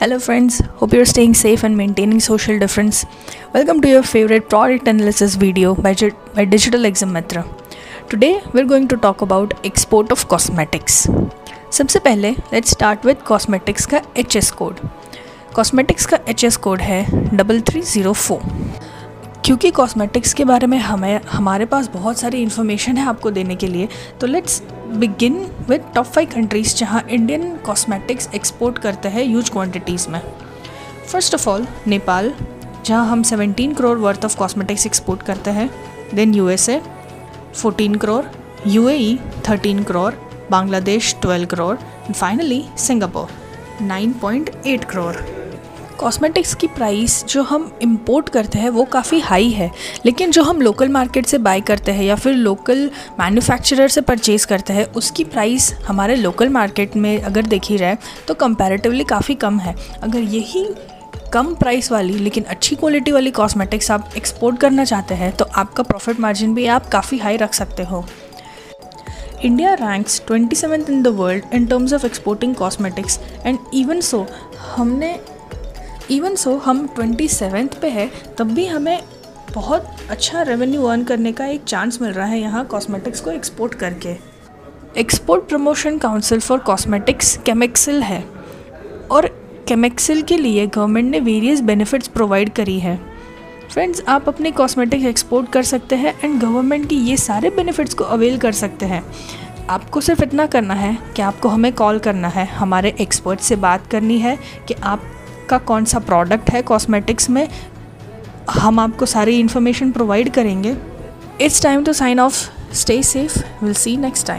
Hello friends hope you are staying safe and maintaining social difference welcome to your favourite product analysis video by digital exam Mitra today we are going to talk about export of cosmetics सबसे पहले let's start with cosmetics का HS code cosmetics का HS code है double three zero four क्योंकि cosmetics के बारे में हमें, हमारे पास बहुत सारी इन्फॉर्मेशन है आपको देने के लिए तो let's begin with top five countries जहाँ इंडियन कॉस्मेटिक्स एक्सपोर्ट करते हैं ह्यूज क्वांटिटीज़ में। फ़र्स्ट ऑफ़ ऑल नेपाल जहाँ हम 17 crore worth of cosmetics export करते हैं। Then USA 14 crore UAE 13 crore Bangladesh 12 crore and finally Singapore 9.8 crore cosmetics की price जो हम इंपोर्ट करते हैं, वो काफ़ी हाई है। लेकिन जो हम लोकल मार्केट से बाई करते हैं या फिर लोकल मैन्युफैक्चरर से परचेज़ करते हैं, उसकी प्राइस हमारे लोकल मार्केट में अगर देखी जाए तो कंपैरेटिवली काफ़ी कम है। अगर यही कम प्राइस वाली, लेकिन अच्छी क्वालिटी वाली कॉस्मेटिक्स आप एक्सपोर्ट करना चाहते हैं तो आपका प्रॉफिट मार्जिन भी आप काफ़ी हाई रख सकते हो। India ranks twenty seventh in the world in terms of exporting cosmetics and even so हमने इवन सो हम ट्वेंटी सेवेंथ पे है, तब भी हमें बहुत अच्छा रेवेन्यू अर्न करने का एक चांस मिल रहा है यहाँ कॉस्मेटिक्स को एक्सपोर्ट करके। Export promotion council for cosmetics Chemexcil है। और केमिक्सिल के लिए गवर्नमेंट ने वेरियस बेनिफिट्स प्रोवाइड करी है। फ्रेंड्स आप अपने कॉस्मेटिक्स एक्सपोर्ट कर सकते हैं एंड गवर्नमेंट की ये सारे बेनिफिट्स को अवेल कर सकते हैं। आपको सिर्फ़ इतना करना है कि आपको हमें कॉल करना है, हमारे एक्सपर्ट से बात करनी है कि आप का कौन सा प्रोडक्ट है कॉस्मेटिक्स में, हम आपको सारी इन्फॉर्मेशन प्रोवाइड करेंगे। It's time to sign off stay safe will see next time